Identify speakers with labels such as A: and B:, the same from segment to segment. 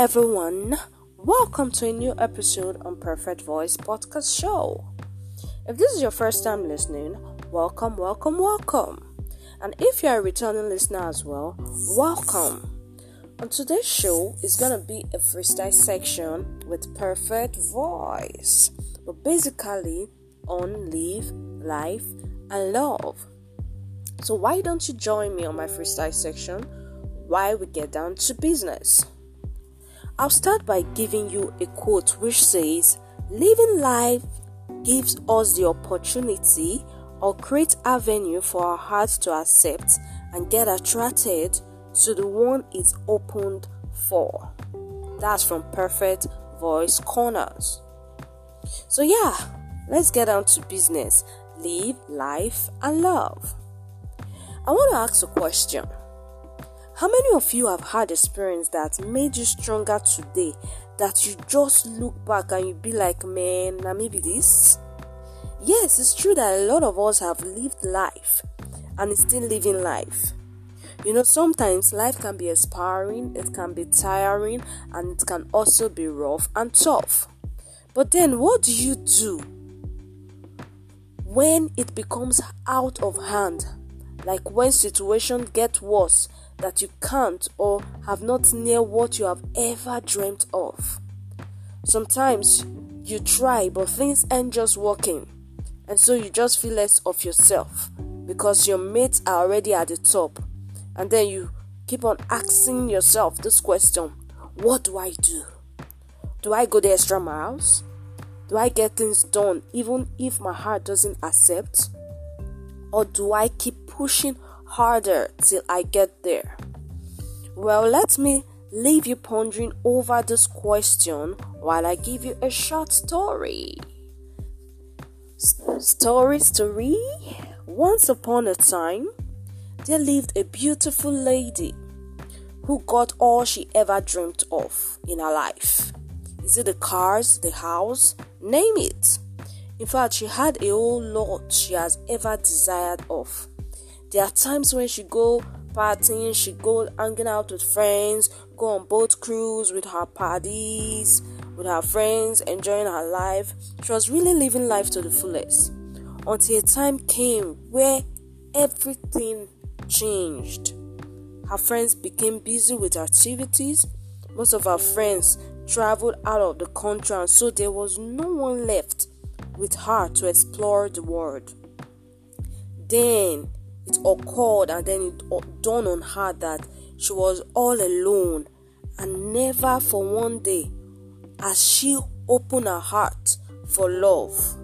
A: everyone. Welcome to a new episode on Perfect Voice Podcast Show. If this is your first time listening, welcome, welcome, welcome. And if you're a returning listener as well, welcome. On today's show is gonna be a freestyle section with perfect voice, but basically on live, life, and love. So why don't you join me on my freestyle section while we get down to business? I'll start by giving you a quote which says, Living life gives us the opportunity or create avenue for our hearts to accept and get attracted to the one it's opened for. That's from Perfect Voice Corners. So, yeah, let's get down to business. Live, life, and love. I want to ask a question. How many of you have had experience that made you stronger today that you just look back and you be like, man, now maybe this? Yes, it's true that a lot of us have lived life and still living life. You know, sometimes life can be aspiring, it can be tiring, and it can also be rough and tough. But then, what do you do when it becomes out of hand? Like when situations get worse that you can't or have not near what you have ever dreamt of. Sometimes you try, but things end just working, and so you just feel less of yourself because your mates are already at the top, and then you keep on asking yourself this question What do I do? Do I go the extra miles? Do I get things done even if my heart doesn't accept? Or do I keep pushing harder till I get there? Well, let me leave you pondering over this question while I give you a short story. Story, story. Once upon a time, there lived a beautiful lady who got all she ever dreamed of in her life. Is it the cars, the house? Name it. In fact, she had a whole lot she has ever desired of. There are times when she go partying, she go hanging out with friends, go on boat cruise with her parties, with her friends, enjoying her life. She was really living life to the fullest. Until a time came where everything changed. Her friends became busy with activities. Most of her friends traveled out of the country, and so there was no one left with her to explore the world. Then it occurred and then it dawned on her that she was all alone and never for one day as she opened her heart for love.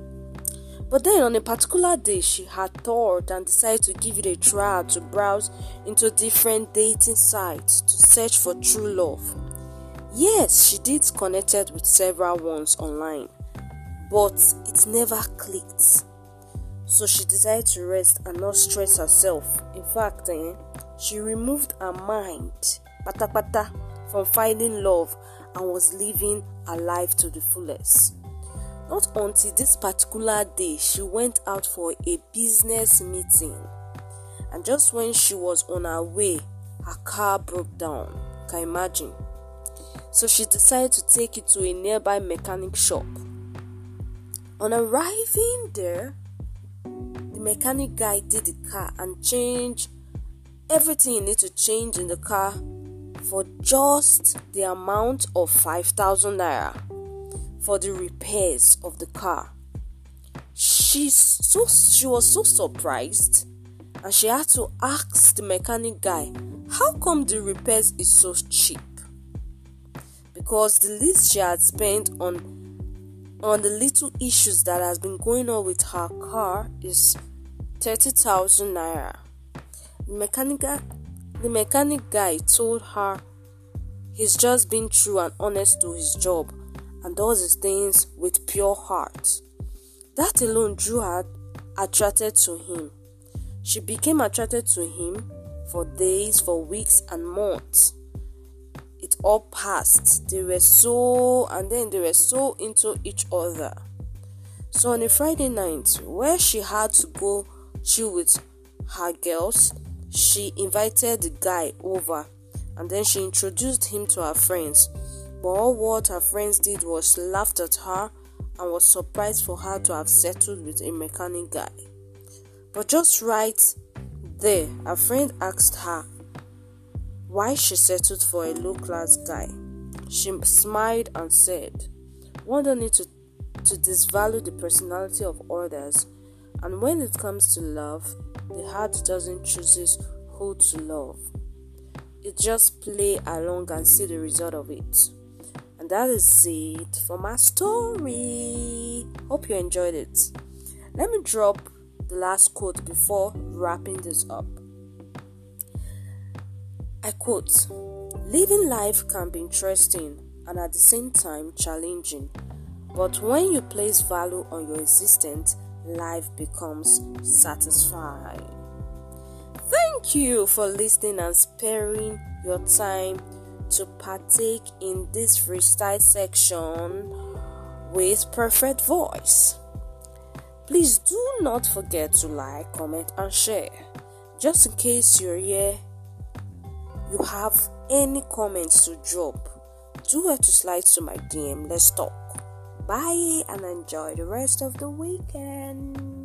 A: But then on a particular day, she had thought and decided to give it a try to browse into different dating sites to search for true love. Yes, she did connected with several ones online, but it never clicked. So she decided to rest and not stress herself. In fact, eh, she removed her mind pata pata from finding love and was living her life to the fullest. Not until this particular day she went out for a business meeting. And just when she was on her way, her car broke down. Can you imagine? So she decided to take it to a nearby mechanic shop. On arriving there, mechanic guy did the car and changed everything you need to change in the car for just the amount of 5000 naira for the repairs of the car. She's so she was so surprised and she had to ask the mechanic guy how come the repairs is so cheap? Because the least she had spent on on the little issues that has been going on with her car is 30,000 naira. The mechanic, the mechanic guy told her he's just been true and honest to his job and does his things with pure heart. That alone drew her attracted to him. She became attracted to him for days, for weeks, and months. It all passed. They were so, and then they were so into each other. So on a Friday night, where she had to go chill with her girls, she invited the guy over and then she introduced him to her friends. But all what her friends did was laughed at her and was surprised for her to have settled with a mechanic guy. But just right there, her friend asked her why she settled for a low class guy. She smiled and said, One don't need to, to disvalue the personality of others, and when it comes to love, the heart doesn't choose who to love. It just play along and see the result of it. And that is it for my story. Hope you enjoyed it. Let me drop the last quote before wrapping this up. I quote Living life can be interesting and at the same time challenging, but when you place value on your existence, life becomes satisfying. Thank you for listening and sparing your time to partake in this freestyle section with perfect voice. Please do not forget to like, comment, and share. Just in case you're here, you have any comments to drop, do it to slide to my DM. Let's talk. Bye and enjoy the rest of the weekend.